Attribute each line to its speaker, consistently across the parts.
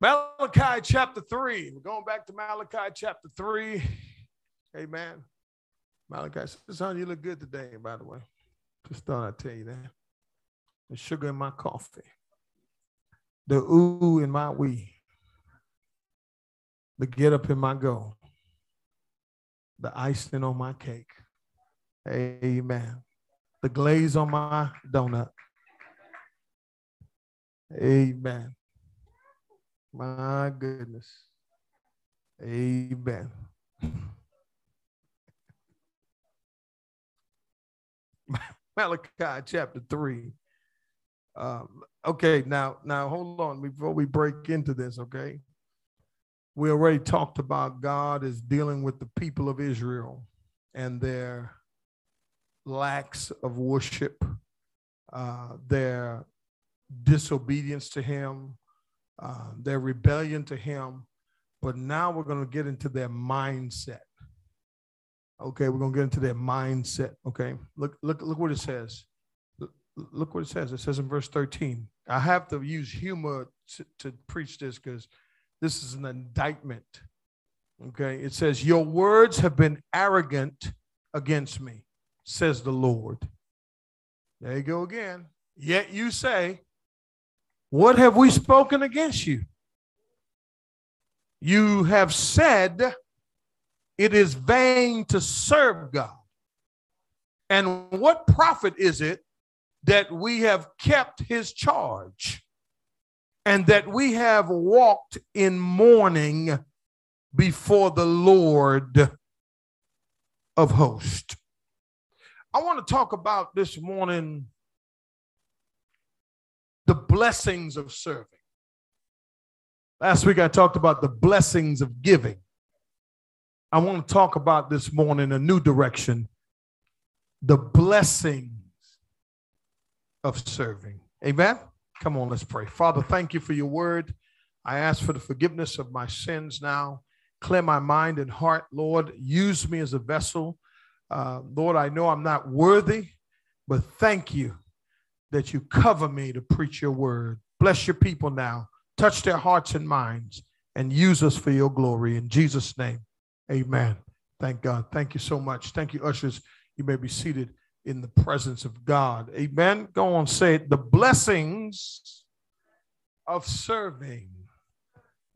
Speaker 1: Malachi chapter 3. We're going back to Malachi chapter 3. Amen. Malachi, son, you look good today, by the way. Just thought I'd tell you that. The sugar in my coffee, the ooh in my wee, the get up in my go, the icing on my cake. Amen. The glaze on my donut. Amen. My goodness. Amen. Malachi chapter 3. Um, okay, now, now hold on before we break into this, okay? We already talked about God is dealing with the people of Israel and their lacks of worship, uh, their disobedience to Him, uh, their rebellion to Him. But now we're going to get into their mindset. Okay, we're gonna get into their mindset. Okay, look, look, look what it says. Look what it says. It says in verse 13. I have to use humor to, to preach this because this is an indictment. Okay, it says, Your words have been arrogant against me, says the Lord. There you go again. Yet you say, What have we spoken against you? You have said, it is vain to serve God. And what profit is it that we have kept his charge and that we have walked in mourning before the Lord of hosts? I want to talk about this morning the blessings of serving. Last week I talked about the blessings of giving. I want to talk about this morning a new direction the blessings of serving. Amen. Come on, let's pray. Father, thank you for your word. I ask for the forgiveness of my sins now. Clear my mind and heart, Lord. Use me as a vessel. Uh, Lord, I know I'm not worthy, but thank you that you cover me to preach your word. Bless your people now. Touch their hearts and minds and use us for your glory. In Jesus' name. Amen. Thank God. Thank you so much. Thank you, ushers. You may be seated in the presence of God. Amen. Go on, say it. The blessings of serving.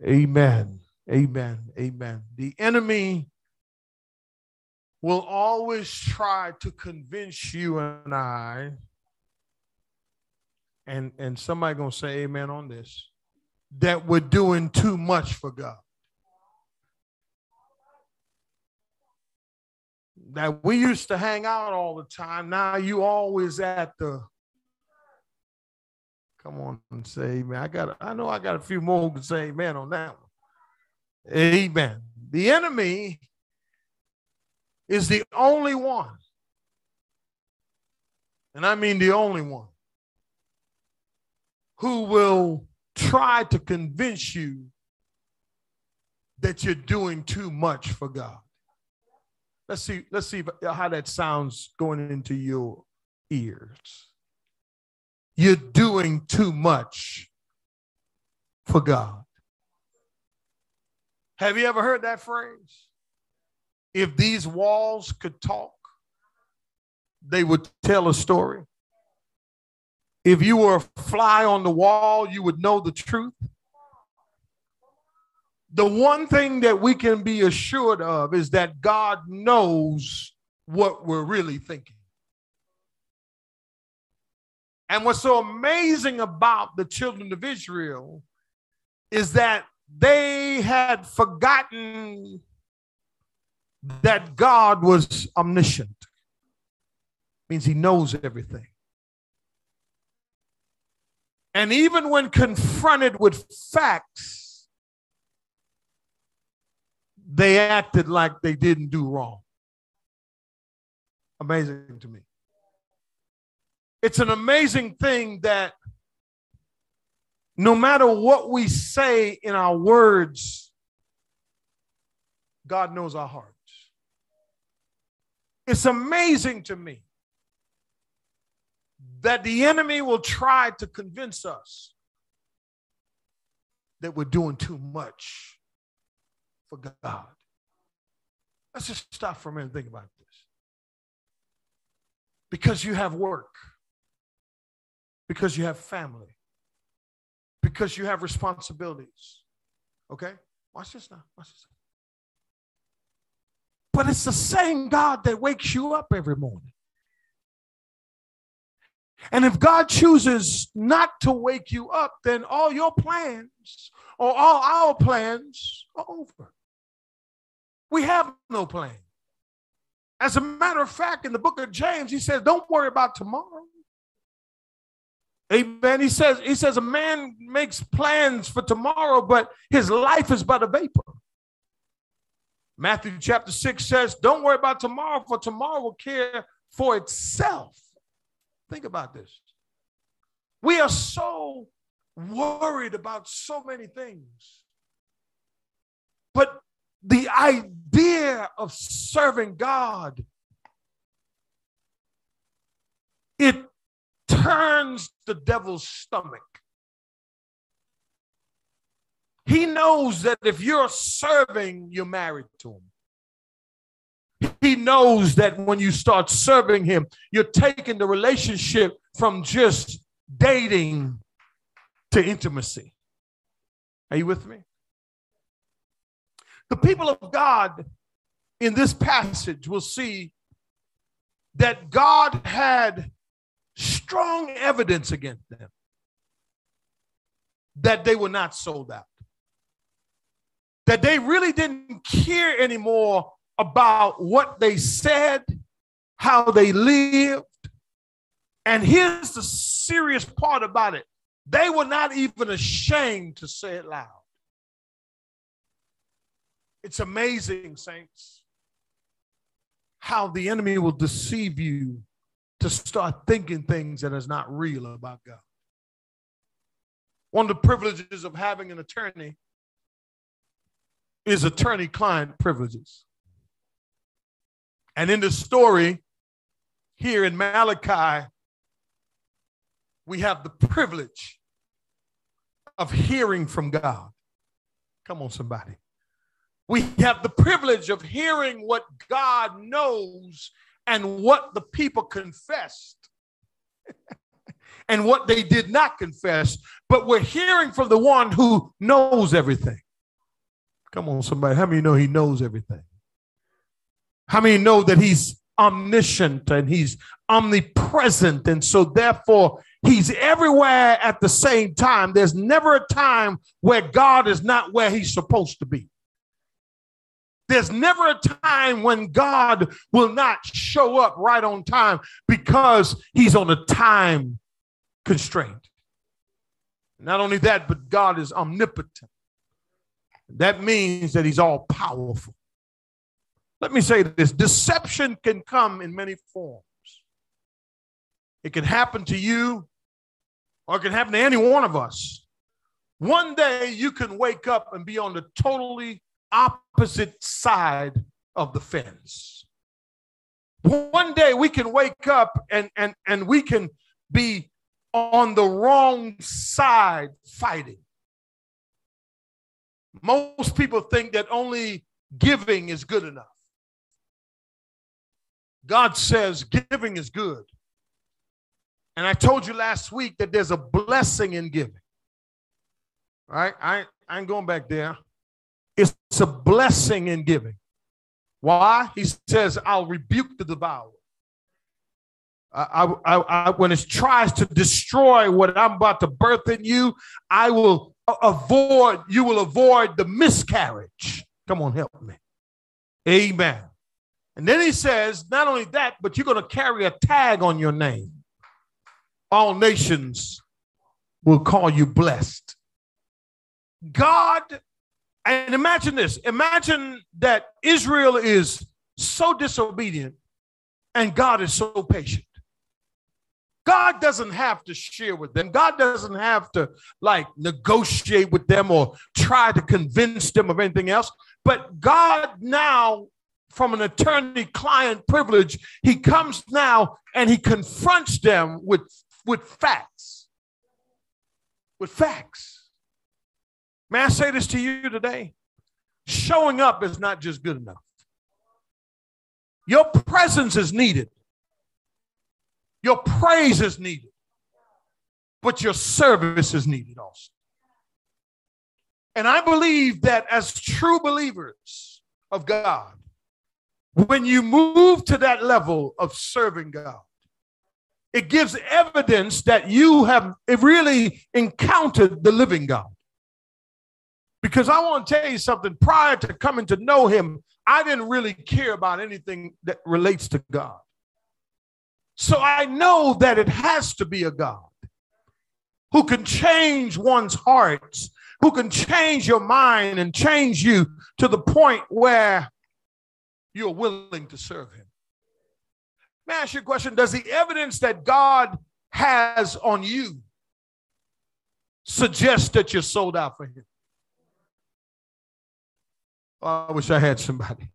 Speaker 1: Amen. Amen. Amen. The enemy will always try to convince you and I, and, and somebody gonna say amen on this, that we're doing too much for God. that we used to hang out all the time. Now you always at the come on and say amen. I got I know I got a few more to say amen on that one. Amen. The enemy is the only one. And I mean the only one who will try to convince you that you're doing too much for God. Let's see, let's see how that sounds going into your ears. You're doing too much for God. Have you ever heard that phrase? If these walls could talk, they would tell a story. If you were a fly on the wall, you would know the truth the one thing that we can be assured of is that God knows what we're really thinking. And what's so amazing about the children of Israel is that they had forgotten that God was omniscient. Means he knows everything. And even when confronted with facts, they acted like they didn't do wrong. Amazing to me. It's an amazing thing that no matter what we say in our words, God knows our hearts. It's amazing to me that the enemy will try to convince us that we're doing too much for God. Let's just stop for a minute and think about this. Because you have work, because you have family, because you have responsibilities. Okay? Watch this now. Watch this. But it's the same God that wakes you up every morning. And if God chooses not to wake you up, then all your plans or all our plans are over. We have no plan. As a matter of fact, in the book of James, he says, Don't worry about tomorrow. Amen. He says, he says a man makes plans for tomorrow, but his life is but a vapor. Matthew chapter 6 says, Don't worry about tomorrow, for tomorrow will care for itself. Think about this. We are so worried about so many things. But the idea of serving God, it turns the devil's stomach. He knows that if you're serving, you're married to him. He knows that when you start serving him, you're taking the relationship from just dating to intimacy. Are you with me? The people of God in this passage will see that God had strong evidence against them that they were not sold out. That they really didn't care anymore about what they said, how they lived. And here's the serious part about it they were not even ashamed to say it loud. It's amazing, saints, how the enemy will deceive you to start thinking things that is not real about God. One of the privileges of having an attorney is attorney client privileges. And in the story here in Malachi, we have the privilege of hearing from God. Come on, somebody. We have the privilege of hearing what God knows and what the people confessed and what they did not confess, but we're hearing from the one who knows everything. Come on, somebody. How many know he knows everything? How many know that he's omniscient and he's omnipresent? And so, therefore, he's everywhere at the same time. There's never a time where God is not where he's supposed to be. There's never a time when God will not show up right on time because he's on a time constraint. Not only that, but God is omnipotent. That means that he's all powerful. Let me say this deception can come in many forms. It can happen to you, or it can happen to any one of us. One day you can wake up and be on the totally opposite side of the fence. One day we can wake up and, and, and we can be on the wrong side fighting. Most people think that only giving is good enough. God says giving is good. And I told you last week that there's a blessing in giving. All right? I, I ain't going back there. It's a blessing in giving. Why? He says, I'll rebuke the devourer. I, I, I, when it tries to destroy what I'm about to birth in you, I will avoid, you will avoid the miscarriage. Come on, help me. Amen. And then he says, not only that, but you're going to carry a tag on your name. All nations will call you blessed. God and imagine this imagine that Israel is so disobedient and God is so patient. God doesn't have to share with them. God doesn't have to like negotiate with them or try to convince them of anything else. But God now, from an attorney client privilege, he comes now and he confronts them with, with facts. With facts. May I say this to you today? Showing up is not just good enough. Your presence is needed. Your praise is needed. But your service is needed also. And I believe that as true believers of God, when you move to that level of serving God, it gives evidence that you have really encountered the living God. Because I want to tell you something prior to coming to know Him, I didn't really care about anything that relates to God. So I know that it has to be a God who can change one's hearts, who can change your mind and change you to the point where you're willing to serve him. May I ask you a question? Does the evidence that God has on you suggest that you're sold out for him? Oh, I wish I had somebody.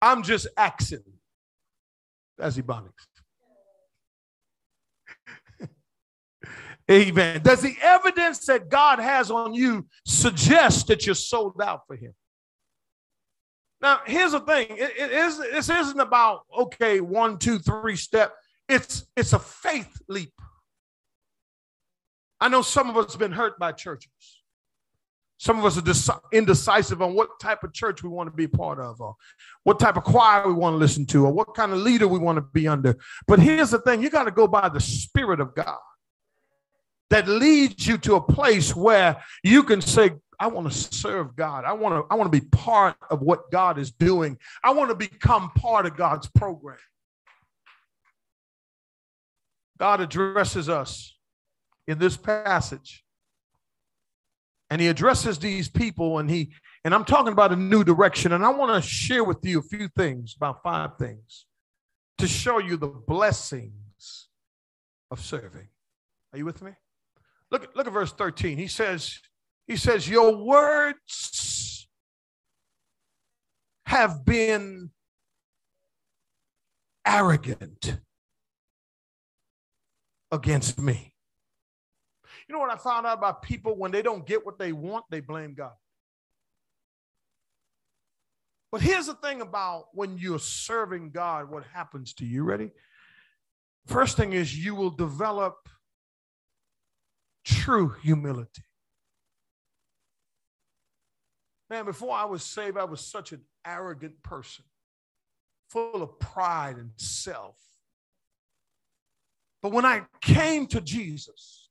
Speaker 1: I'm just asking. That's Ebonics. Amen. Does the evidence that God has on you suggest that you're sold out for Him? Now, here's the thing: it, it is, this isn't about okay, one, two, three step. It's it's a faith leap. I know some of us have been hurt by churches. Some of us are indecisive on what type of church we want to be part of, or what type of choir we want to listen to, or what kind of leader we want to be under. But here's the thing you got to go by the Spirit of God that leads you to a place where you can say, I want to serve God. I want to, I want to be part of what God is doing. I want to become part of God's program. God addresses us in this passage. And he addresses these people and he and I'm talking about a new direction and I want to share with you a few things, about five things to show you the blessings of serving. Are you with me? Look, look at verse 13. He says, he says, Your words have been arrogant against me. You know what I found out about people when they don't get what they want, they blame God. But here's the thing about when you're serving God, what happens to you. Ready? First thing is you will develop true humility. Man, before I was saved, I was such an arrogant person, full of pride and self. But when I came to Jesus,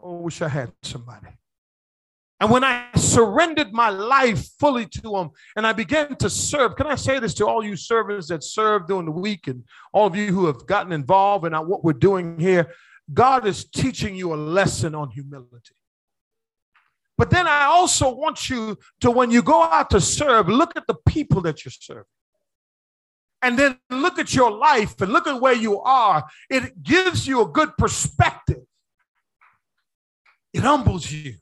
Speaker 1: oh, I wish I had somebody. And when I surrendered my life fully to Him and I began to serve, can I say this to all you servants that serve during the week and all of you who have gotten involved in what we're doing here? God is teaching you a lesson on humility. But then I also want you to, when you go out to serve, look at the people that you're serving. And then look at your life and look at where you are. It gives you a good perspective. It humbles you.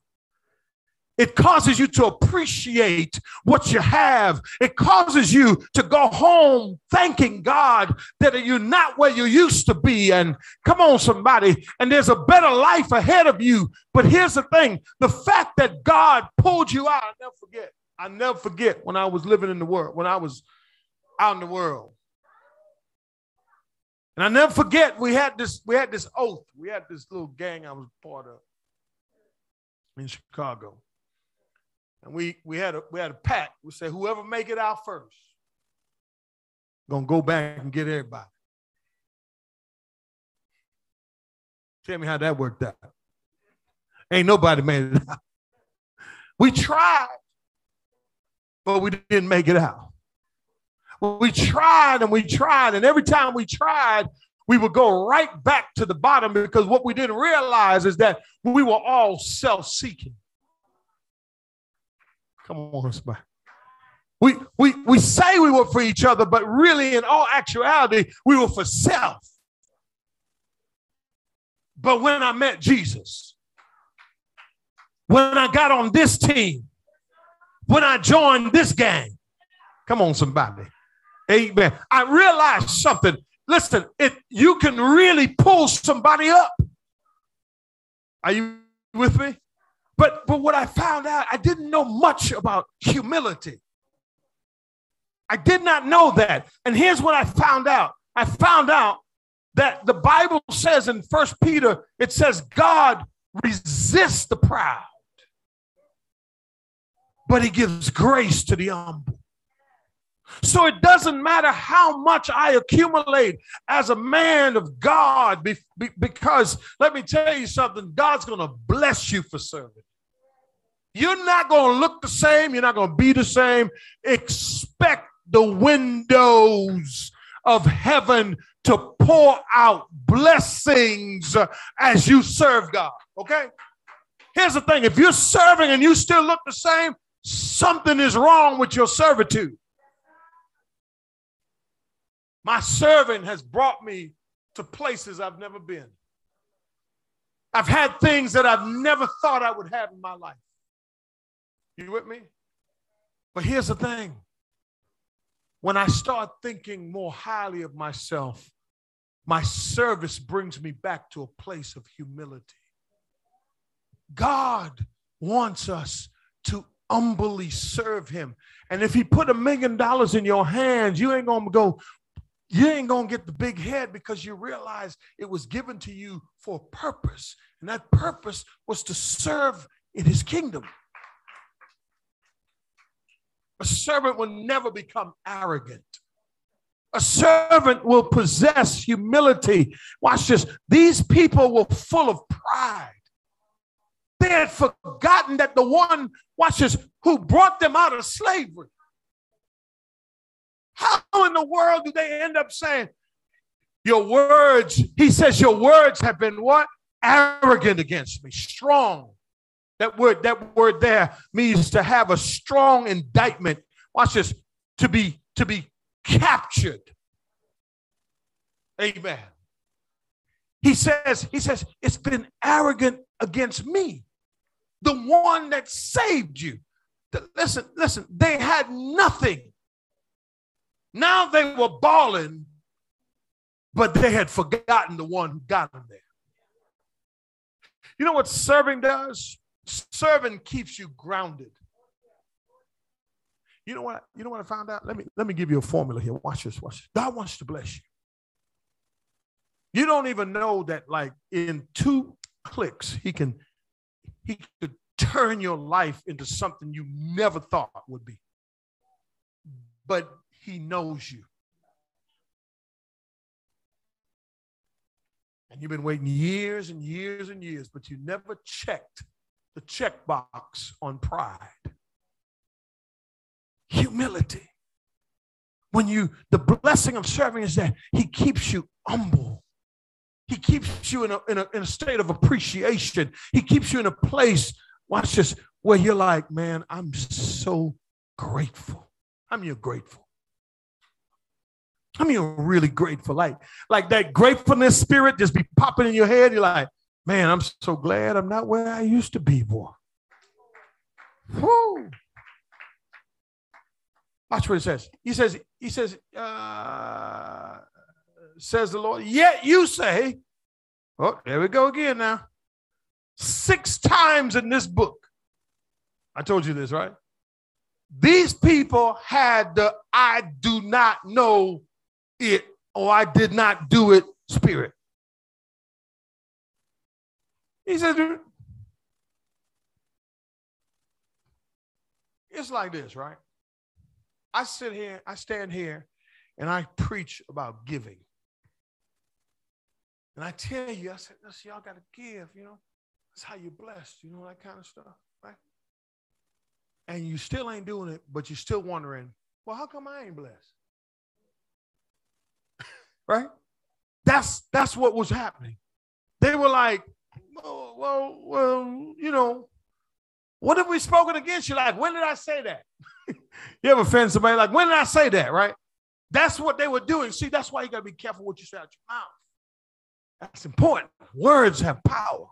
Speaker 1: It causes you to appreciate what you have. It causes you to go home thanking God that you're not where you used to be. And come on, somebody, and there's a better life ahead of you. But here's the thing the fact that God pulled you out, I never forget. I never forget when I was living in the world, when I was out in the world. And I never forget we had this, we had this oath. We had this little gang I was part of in Chicago. And we, we had a we had a pact. We said whoever make it out first, gonna go back and get everybody. Tell me how that worked out. Ain't nobody made it out. We tried, but we didn't make it out. We tried and we tried, and every time we tried, we would go right back to the bottom because what we didn't realize is that we were all self seeking. Come on, somebody. We, we, we say we were for each other, but really, in all actuality, we were for self. But when I met Jesus, when I got on this team, when I joined this gang, come on, somebody. Amen. I realized something. Listen, it you can really pull somebody up. Are you with me? But but what I found out, I didn't know much about humility. I did not know that. And here's what I found out. I found out that the Bible says in First Peter, it says God resists the proud, but he gives grace to the humble. So it doesn't matter how much I accumulate as a man of God, because let me tell you something God's going to bless you for serving. You're not going to look the same, you're not going to be the same. Expect the windows of heaven to pour out blessings as you serve God. Okay? Here's the thing if you're serving and you still look the same, something is wrong with your servitude. My serving has brought me to places I've never been. I've had things that I've never thought I would have in my life. You with me? But here's the thing when I start thinking more highly of myself, my service brings me back to a place of humility. God wants us to humbly serve him. And if he put a million dollars in your hands, you ain't to go, you ain't going to get the big head because you realize it was given to you for a purpose. And that purpose was to serve in his kingdom. A servant will never become arrogant. A servant will possess humility. Watch this. These people were full of pride. They had forgotten that the one, watch this, who brought them out of slavery how in the world do they end up saying, Your words, he says, Your words have been what? Arrogant against me, strong. That word, that word there means to have a strong indictment. Watch this, to be to be captured. Amen. He says, he says, it's been arrogant against me, the one that saved you. Listen, listen, they had nothing now they were balling, but they had forgotten the one who got them there. You know what serving does? Serving keeps you grounded. You know what? You know what I found out? Let me let me give you a formula here. Watch this. Watch this. God wants to bless you. You don't even know that, like in two clicks, he can he could turn your life into something you never thought would be. But he knows you. And you've been waiting years and years and years, but you never checked the checkbox on pride. Humility. When you, the blessing of serving is that he keeps you humble. He keeps you in a, in a, in a state of appreciation. He keeps you in a place, watch this, where you're like, man, I'm so grateful. I'm you grateful. I mean, really grateful. Like, like that gratefulness spirit just be popping in your head. You're like, man, I'm so glad I'm not where I used to be, boy. Whoo. Watch what it says. He says, he says, uh, says the Lord, yet you say, oh, there we go again now. Six times in this book. I told you this, right? These people had the I do not know it or I did not do it spirit. He said, it's like this, right? I sit here, I stand here, and I preach about giving. And I tell you, I said, listen, y'all got to give, you know. That's how you're blessed, you know, that kind of stuff, right? And you still ain't doing it, but you're still wondering, well, how come I ain't blessed? Right? That's that's what was happening. They were like, well, well, well, you know, what have we spoken against you? Like, when did I say that? you ever offend somebody like, when did I say that? Right? That's what they were doing. See, that's why you gotta be careful what you say out your mouth. That's important. Words have power.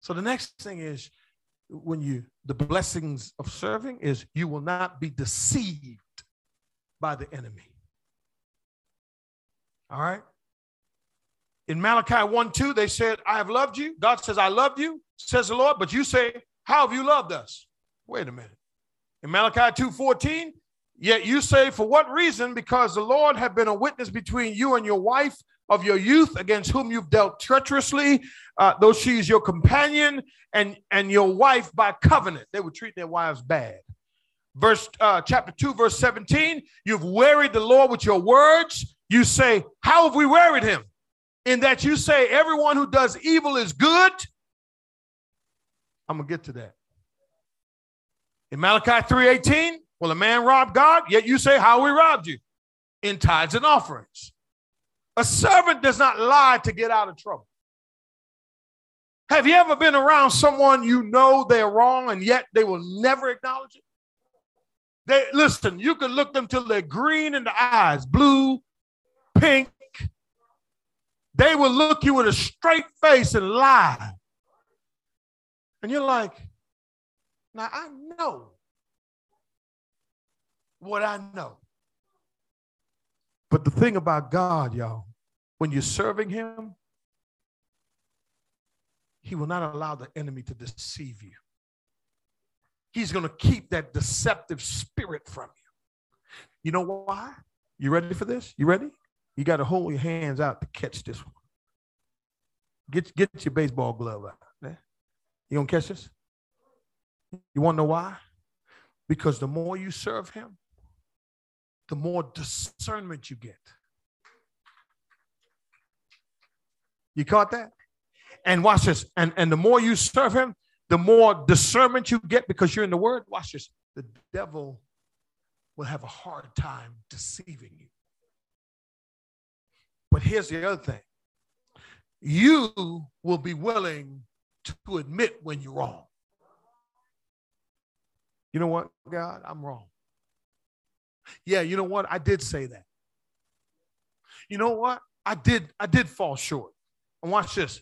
Speaker 1: So the next thing is when you the blessings of serving is you will not be deceived by the enemy. All right? In Malachi 1 2, they said, I have loved you. God says, I loved you, says the Lord. But you say, How have you loved us? Wait a minute. In Malachi 2 14, yet you say, For what reason? Because the Lord had been a witness between you and your wife of your youth against whom you've dealt treacherously, uh, though she is your companion and, and your wife by covenant. They would treat their wives bad. Verse uh, chapter 2, verse 17, you've wearied the Lord with your words. You say, How have we wearied him? in that you say everyone who does evil is good. I'm going to get to that. In Malachi 3:18, well, a man robbed God, yet you say, How we robbed you? In tithes and offerings. A servant does not lie to get out of trouble. Have you ever been around someone you know they're wrong and yet they will never acknowledge it? They listen, you can look them till they're green in the eyes, blue, pink, they will look you with a straight face and lie. And you're like, now I know what I know. But the thing about God, y'all, when you're serving Him, He will not allow the enemy to deceive you. He's going to keep that deceptive spirit from you. You know why? You ready for this? You ready? You got to hold your hands out to catch this one. Get, get your baseball glove out. You gonna catch this? You wanna know why? Because the more you serve him, the more discernment you get. You caught that? And watch this. And, and the more you serve him, the more discernment you get because you're in the word. Watch this. The devil will have a hard time deceiving you. But here's the other thing you will be willing to admit when you're wrong. You know what, God? I'm wrong. Yeah, you know what? I did say that. You know what? I did I did fall short. And watch this.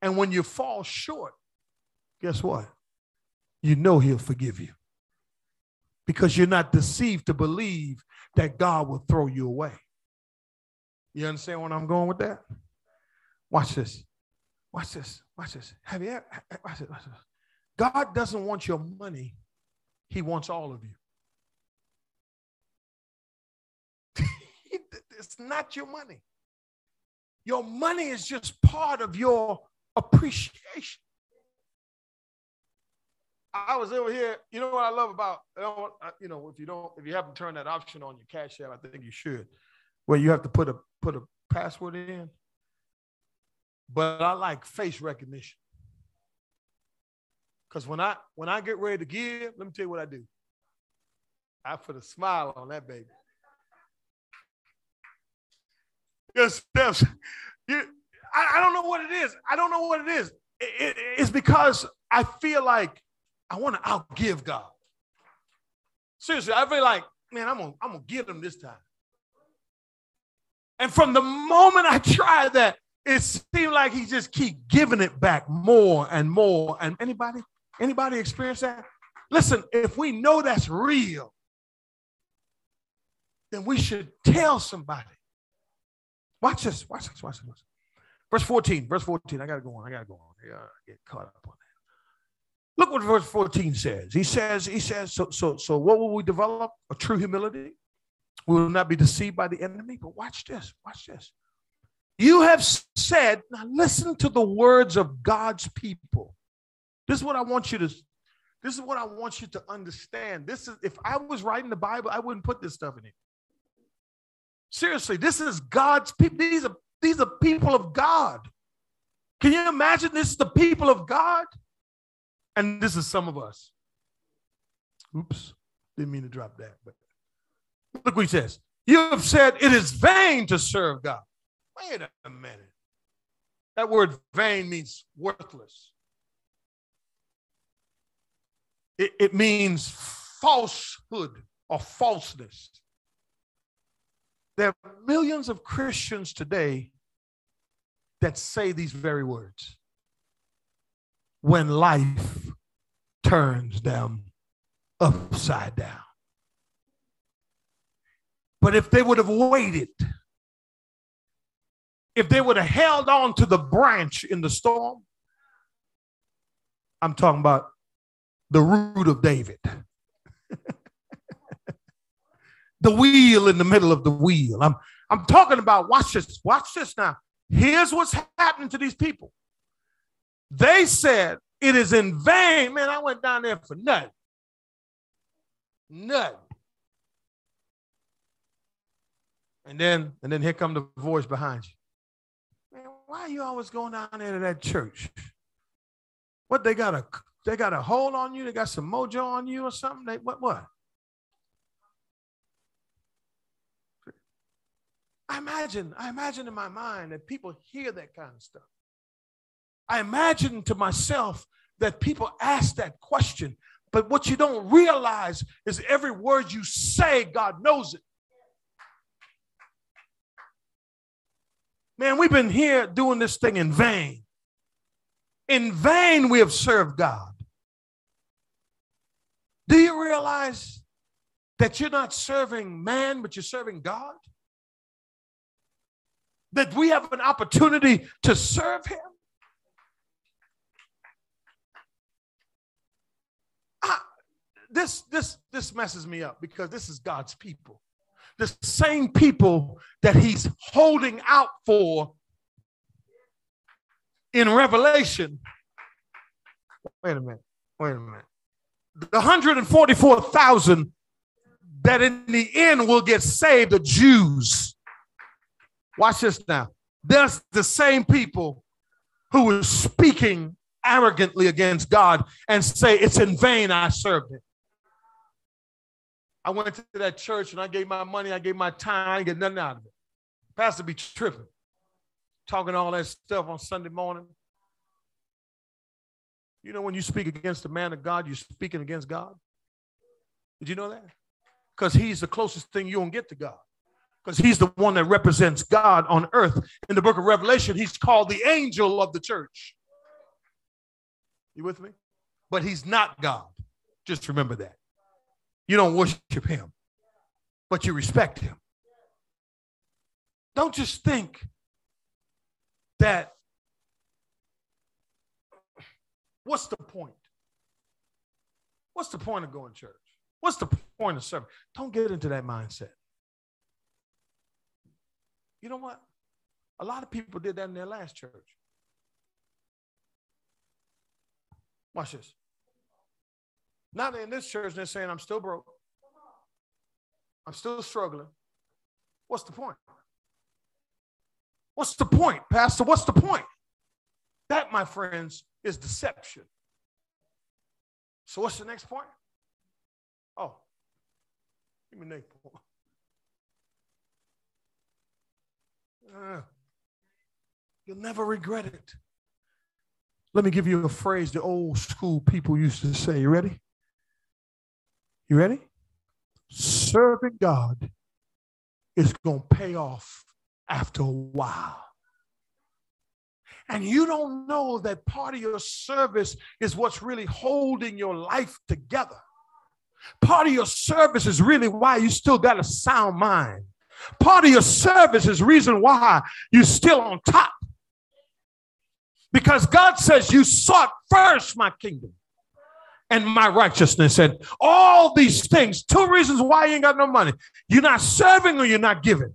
Speaker 1: And when you fall short, guess what? You know he'll forgive you. Because you're not deceived to believe that God will throw you away. You understand where I'm going with that? Watch this. Watch this. Watch this. Have you ever, watch this, watch this. God doesn't want your money, He wants all of you. it's not your money. Your money is just part of your appreciation. I was over here. You know what I love about you know if you don't if you haven't turned that option on your cash app, I think you should, where you have to put a put a password in but I like face recognition. Because when I when I get ready to give, let me tell you what I do. I put a smile on that baby. Yes, yes. You, I, I, don't know what it is. I don't know what it is. It, it, it's because I feel like I want to outgive God. Seriously, I feel like, man, I'm gonna, I'm gonna give him this time. And from the moment I tried that, it seemed like he just keep giving it back more and more. And anybody, anybody experience that? Listen, if we know that's real, then we should tell somebody. Watch this, watch this, watch this. Verse 14, verse 14. I gotta go on. I gotta go on. I gotta get caught up on that. Look what verse 14 says. He says, he says, so so so what will we develop? A true humility. We will not be deceived by the enemy. But watch this, watch this. You have said, now listen to the words of God's people. This is what I want you to this is what I want you to understand. This is if I was writing the Bible, I wouldn't put this stuff in it. Seriously, this is God's people. These are these are people of God. Can you imagine this is the people of God? And this is some of us. Oops, didn't mean to drop that, but look what he says. You have said it is vain to serve God. Wait a minute. That word vain means worthless. It, it means falsehood or falseness. There are millions of Christians today that say these very words when life turns them upside down. But if they would have waited if they would have held on to the branch in the storm, I'm talking about the root of David. the wheel in the middle of the wheel. I'm, I'm talking about, watch this, watch this now. Here's what's happening to these people. They said, it is in vain. Man, I went down there for nothing. Nothing. And then, and then here come the voice behind you. Man, why are you always going down there to that church? What they got a they got a hold on you? They got some mojo on you or something? They what what? I imagine, I imagine in my mind that people hear that kind of stuff. I imagine to myself that people ask that question, but what you don't realize is every word you say, God knows it. Man, we've been here doing this thing in vain. In vain, we have served God. Do you realize that you're not serving man, but you're serving God? That we have an opportunity to serve Him? I, this, this, this messes me up because this is God's people. The same people that He's holding out for in Revelation. Wait a minute. Wait a minute. The 144,000 that in the end will get saved the Jews. Watch this now. That's the same people who were speaking arrogantly against God and say, It's in vain I served him. I went to that church and I gave my money, I gave my time, I didn't get nothing out of it. Pastor be tripping talking all that stuff on Sunday morning. You know, when you speak against the man of God, you're speaking against God. Did you know that? Because he's the closest thing you will get to God. Because he's the one that represents God on earth. In the book of Revelation, he's called the angel of the church. You with me? But he's not God. Just remember that. You don't worship him, but you respect him. Don't just think that what's the point? What's the point of going to church? What's the point of serving? Don't get into that mindset. You know what? A lot of people did that in their last church. Watch this. They're in this church, they're saying, I'm still broke. I'm still struggling. What's the point? What's the point, Pastor? What's the point? That, my friends, is deception. So, what's the next point? Oh, give me next point. Uh, you'll never regret it. Let me give you a phrase the old school people used to say. You ready? You ready? Serving God is going to pay off after a while. And you don't know that part of your service is what's really holding your life together. Part of your service is really why you still got a sound mind. Part of your service is reason why you're still on top. Because God says you sought first my kingdom and my righteousness and all these things. Two reasons why you ain't got no money. You're not serving or you're not giving.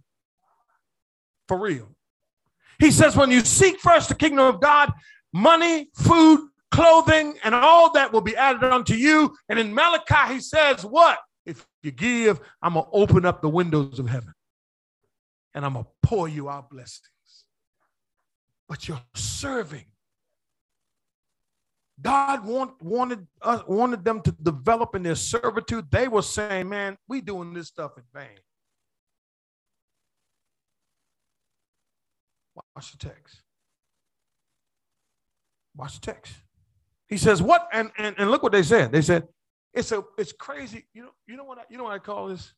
Speaker 1: For real. He says, when you seek first the kingdom of God, money, food, clothing, and all that will be added unto you. And in Malachi, he says, What? If you give, I'm going to open up the windows of heaven and I'm going to pour you out blessings. But you're serving. God want, wanted, uh, wanted them to develop in their servitude. They were saying, Man, we doing this stuff in vain. Watch the text. Watch the text. He says, What? And, and, and look what they said. They said, It's a it's crazy. You know, you know what I, you know what I call this?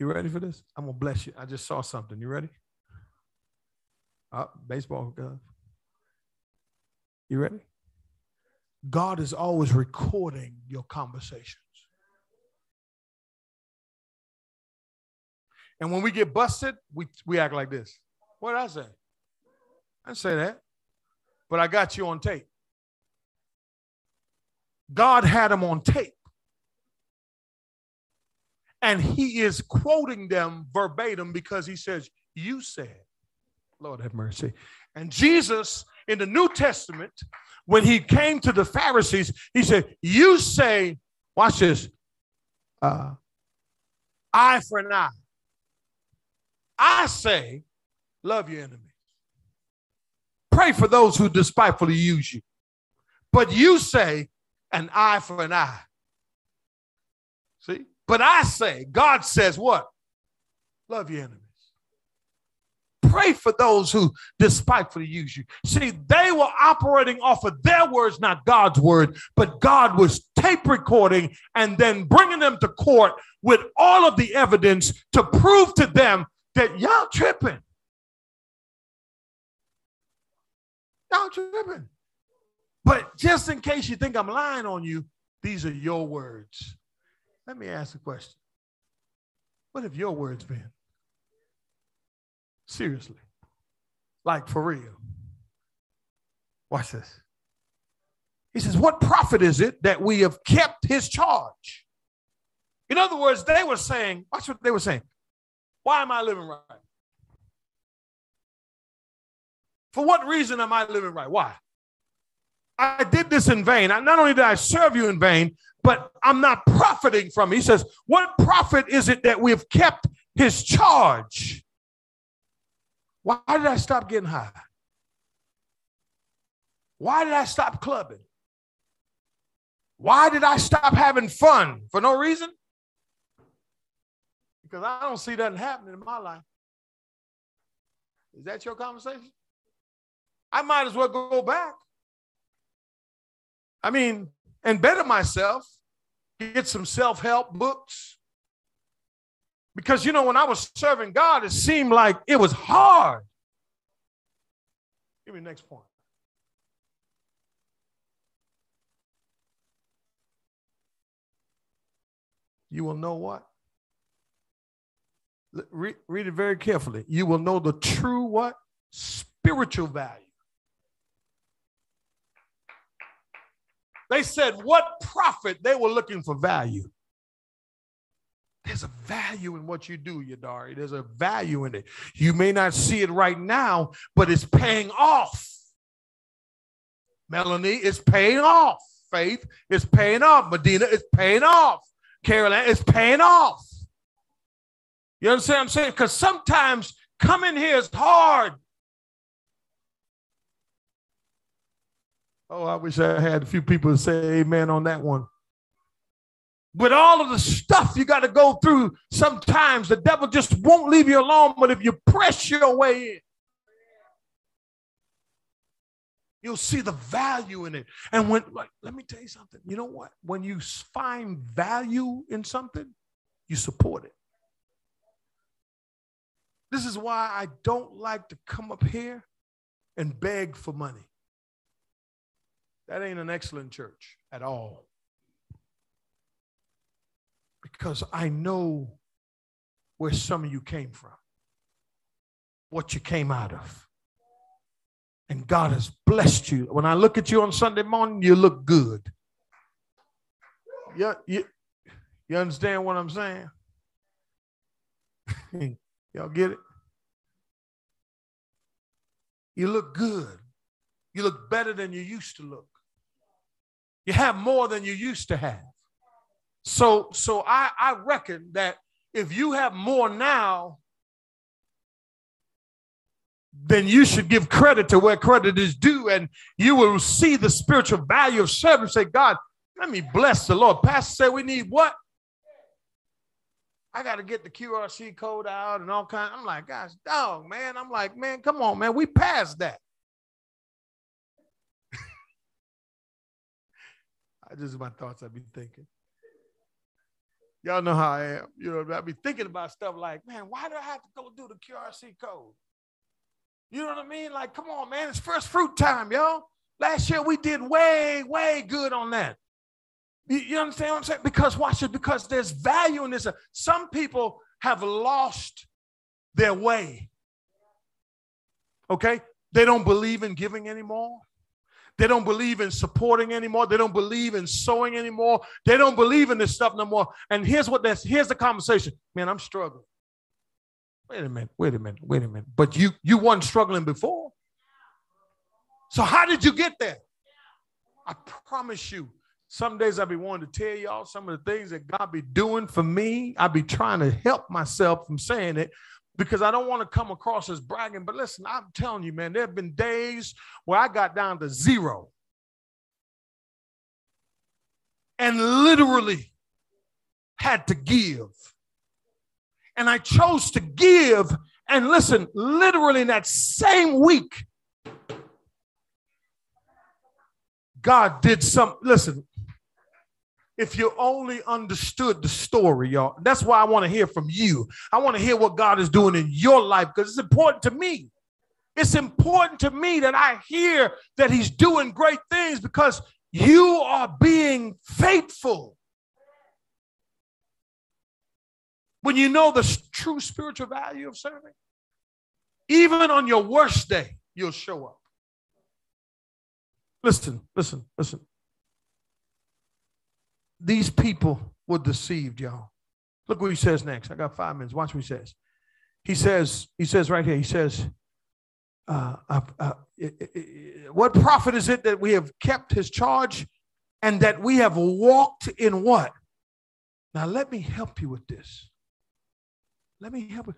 Speaker 1: You ready for this? I'm gonna bless you. I just saw something. You ready? Uh, baseball glove. You ready? God is always recording your conversations. And when we get busted, we, we act like this. What did I say? I say that. But I got you on tape. God had them on tape. And he is quoting them verbatim because he says, You said, Lord have mercy. And Jesus in the New Testament, when he came to the Pharisees, he said, You say, watch this, uh, eye for an eye. I say, love your enemies. Pray for those who despitefully use you. But you say, an eye for an eye. See? But I say, God says what? Love your enemies. Pray for those who despitefully use you. See, they were operating off of their words, not God's word, but God was tape recording and then bringing them to court with all of the evidence to prove to them that y'all tripping. Y'all tripping. But just in case you think I'm lying on you, these are your words. Let me ask a question. What have your words been? Seriously. Like for real. Watch this. He says, What profit is it that we have kept his charge? In other words, they were saying, watch what they were saying. Why am I living right? For what reason am I living right? Why? I did this in vain. Not only did I serve you in vain, but I'm not profiting from it. He says, What profit is it that we've kept his charge? Why did I stop getting high? Why did I stop clubbing? Why did I stop having fun? For no reason? Because I don't see nothing happening in my life. Is that your conversation? I might as well go back. I mean, and better myself, get some self help books. Because, you know, when I was serving God, it seemed like it was hard. Give me the next point. You will know what? Read, read it very carefully. You will know the true what? Spiritual value. They said, What profit? They were looking for value. There's a value in what you do, Yadari. There's a value in it. You may not see it right now, but it's paying off. Melanie, it's paying off. Faith is paying off. Medina is paying off. Caroline is paying off. You understand what I'm saying? Because sometimes coming here is hard. Oh, I wish I had a few people to say amen on that one. With all of the stuff you got to go through, sometimes the devil just won't leave you alone. But if you press your way in, you'll see the value in it. And when, like, let me tell you something. You know what? When you find value in something, you support it. This is why I don't like to come up here and beg for money. That ain't an excellent church at all. Because I know where some of you came from, what you came out of. And God has blessed you. When I look at you on Sunday morning, you look good. You, you, you understand what I'm saying? Y'all get it? You look good. You look better than you used to look. You have more than you used to have. So, so I, I reckon that if you have more now, then you should give credit to where credit is due, and you will see the spiritual value of service. Say, God, let me bless the Lord. Pastor said we need what? I got to get the QRC code out and all kind. I'm like, gosh, dog, man. I'm like, man, come on, man. We passed that. I just my thoughts I'd be thinking. Y'all know how I am. You know, I'd be thinking about stuff like, man, why do I have to go do the QRC code? You know what I mean? Like, come on, man, it's first fruit time, y'all. Last year we did way, way good on that. You, you understand what I'm saying? Because watch it, because there's value in this. Some people have lost their way. Okay? They don't believe in giving anymore. They don't believe in supporting anymore. They don't believe in sowing anymore. They don't believe in this stuff no more. And here's what that's here's the conversation. Man, I'm struggling. Wait a minute, wait a minute, wait a minute. But you you weren't struggling before. So how did you get there? I promise you, some days I'll be wanting to tell y'all some of the things that God be doing for me. I'll be trying to help myself from saying it because I don't want to come across as bragging. But listen, I'm telling you, man, there have been days where I got down to zero. And literally had to give. And I chose to give. And listen, literally in that same week, God did some, listen, if you only understood the story, y'all. That's why I want to hear from you. I want to hear what God is doing in your life because it's important to me. It's important to me that I hear that He's doing great things because you are being faithful. When you know the true spiritual value of serving, even on your worst day, you'll show up. Listen, listen, listen. These people were deceived, y'all. Look what he says next. I got five minutes. Watch what he says. He says, he says right here, he says, uh, uh, uh, what profit is it that we have kept his charge and that we have walked in what? Now let me help you with this. Let me help you.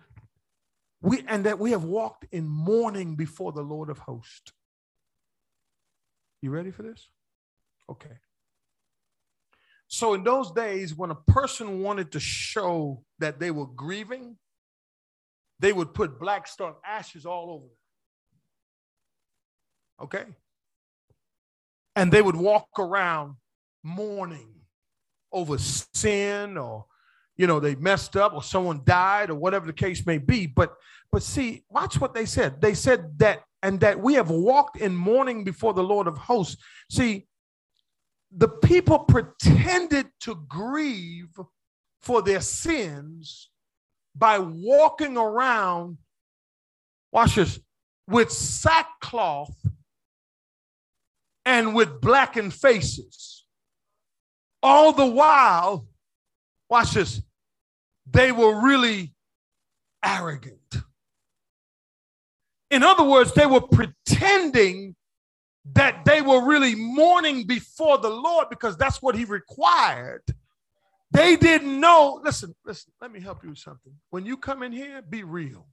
Speaker 1: We and that we have walked in mourning before the Lord of hosts. You ready for this? Okay. So, in those days, when a person wanted to show that they were grieving, they would put black stone ashes all over them. Okay? And they would walk around mourning over sin or you know they messed up or someone died or whatever the case may be but but see watch what they said they said that and that we have walked in mourning before the Lord of hosts. See, the people pretended to grieve for their sins by walking around, watch this, with sackcloth and with blackened faces. All the while, watch this, they were really arrogant. In other words, they were pretending that they were really mourning before the Lord because that's what He required. They didn't know. Listen, listen, let me help you with something. When you come in here, be real.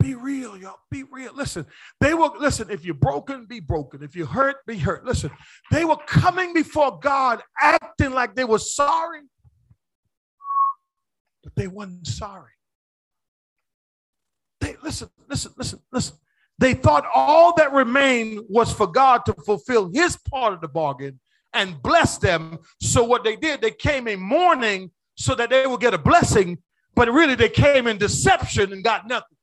Speaker 1: Be real, y'all. Be real. Listen, they were, listen, if you're broken, be broken. If you're hurt, be hurt. Listen, they were coming before God acting like they were sorry, but they weren't sorry. They listen, listen, listen, listen. They thought all that remained was for God to fulfill his part of the bargain and bless them. So what they did, they came in mourning so that they would get a blessing, but really they came in deception and got nothing.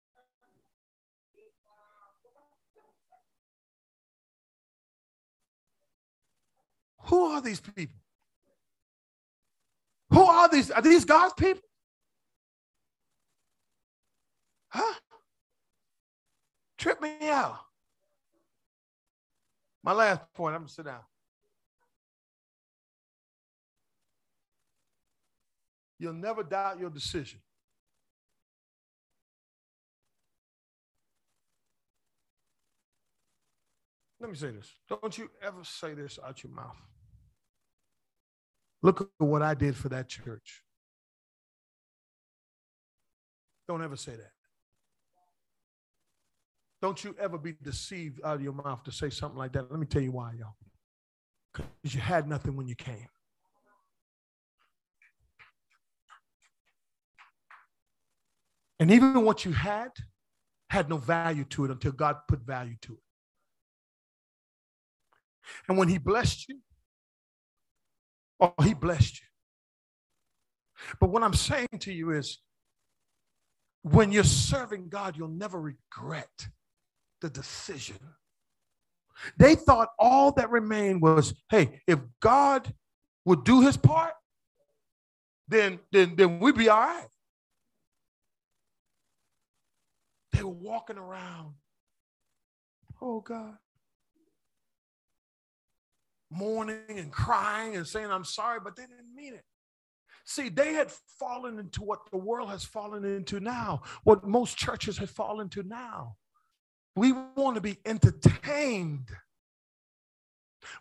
Speaker 1: Who are these people? Who are these? Are these God's people? Huh? Trip me out. My last point, I'm gonna sit down. You'll never doubt your decision. Let me say this. Don't you ever say this out your mouth. Look at what I did for that church. Don't ever say that. Don't you ever be deceived out of your mouth to say something like that. Let me tell you why, y'all. Because you had nothing when you came. And even what you had had no value to it until God put value to it. And when He blessed you, oh, He blessed you. But what I'm saying to you is when you're serving God, you'll never regret the decision. They thought all that remained was, hey, if God would do his part, then, then, then we'd be all right. They were walking around. Oh God. Mourning and crying and saying, I'm sorry, but they didn't mean it. See, they had fallen into what the world has fallen into now, what most churches have fallen into now. We want to be entertained.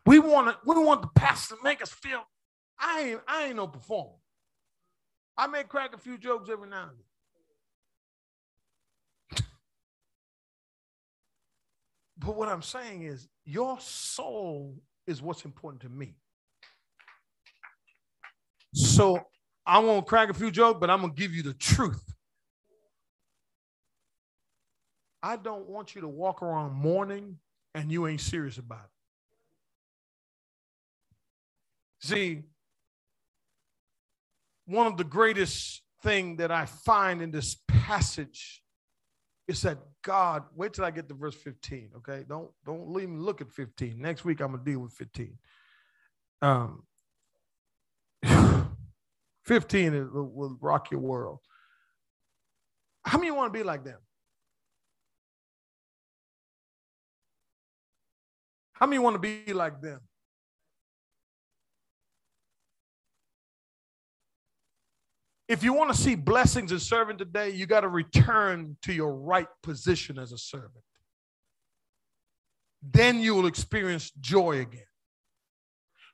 Speaker 1: We want to, we want the pastor to make us feel, I ain't, I ain't no performer. I may crack a few jokes every now and then. but what I'm saying is, your soul is what's important to me. So I won't crack a few jokes, but I'm to give you the truth. I don't want you to walk around mourning and you ain't serious about it. See, one of the greatest thing that I find in this passage is that God, wait till I get to verse 15, okay? Don't don't leave me look at 15. Next week I'm gonna deal with 15. Um 15 is, will rock your world. How many want to be like them? How many want to be like them? If you want to see blessings in serving today, you got to return to your right position as a servant. Then you will experience joy again.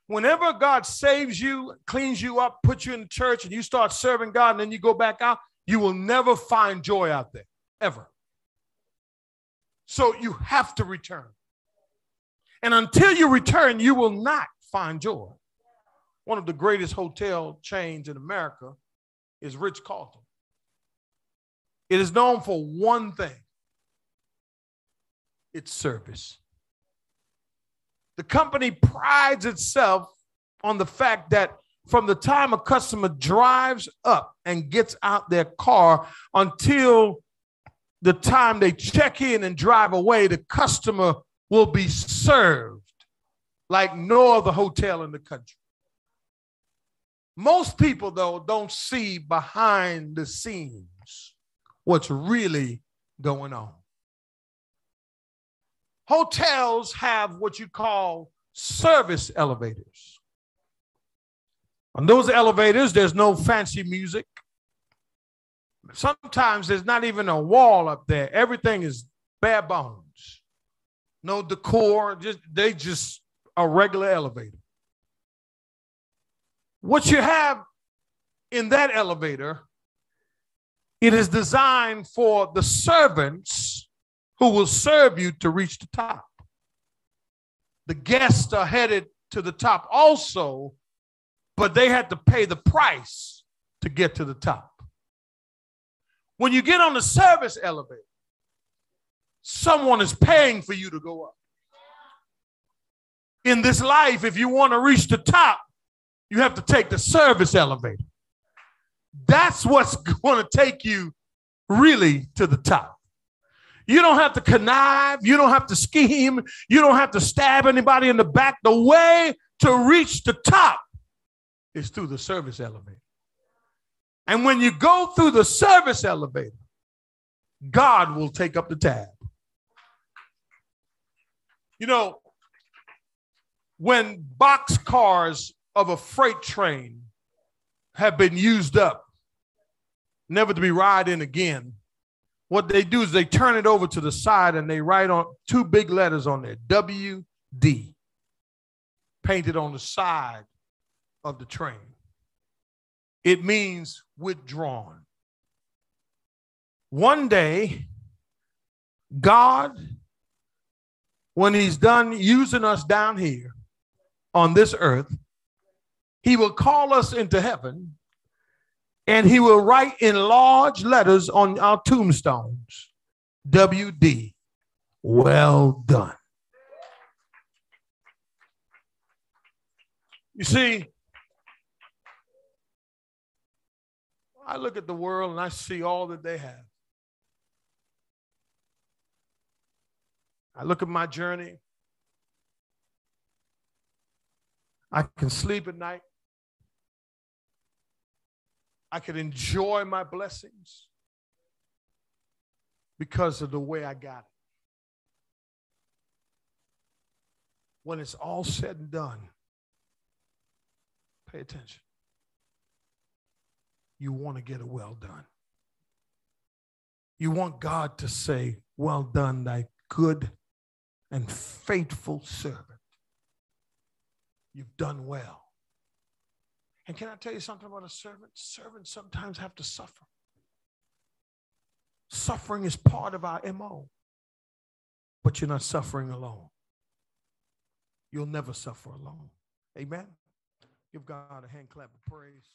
Speaker 1: Whenever God saves you, cleans you up, puts you in the church, and you start serving God, and then you go back out, you will never find joy out there, ever. So you have to return. And until you return, you will not find joy. One of the greatest hotel chains in America is Ritz Carlton. It is known for one thing its service. The company prides itself on the fact that from the time a customer drives up and gets out their car until the time they check in and drive away, the customer will be served like no other hotel in the country. Most people, though, don't see behind the scenes what's really going on. Hotels have what you call service elevators. On those elevators, there's no fancy music. Sometimes there's not even a wall up there. Everything is bare bones. No decor, just they just a regular elevator. What you have in that elevator, it is designed for the servants who will serve you to reach the top. The guests are headed to the top also, but they had to pay the price to get to the top. When you get on the service elevator, someone is paying for you to go up. In this life, if you want to reach the top, you have to take the service elevator. That's what's going to take you really to the top. You don't have to connive. You don't have to scheme. You don't have to stab anybody in the back. The way to reach the top is through the service elevator. And when you go through the service elevator, God will take up the tab. You know, when box cars of a freight train have been used up, never to be riding again, what they do is they turn it over to the side and they write on two big letters on there WD, painted on the side of the train. It means withdrawn. One day, God, when He's done using us down here on this earth, He will call us into heaven and he will write in large letters on our tombstones WD, well done. You see, I look at the world and I see all that they have. I look at my journey. I can sleep at night. I can enjoy my blessings. because of the way I got it. When it's all said and done, pay attention. You want to get a well done. You want God to say, Well done, thy good and faithful servant. You've done well. And can I tell you something about a servant? Servants sometimes have to suffer. Suffering is part of our MO, but you're not suffering alone. You'll never suffer alone. Amen. Give God a hand clap of praise.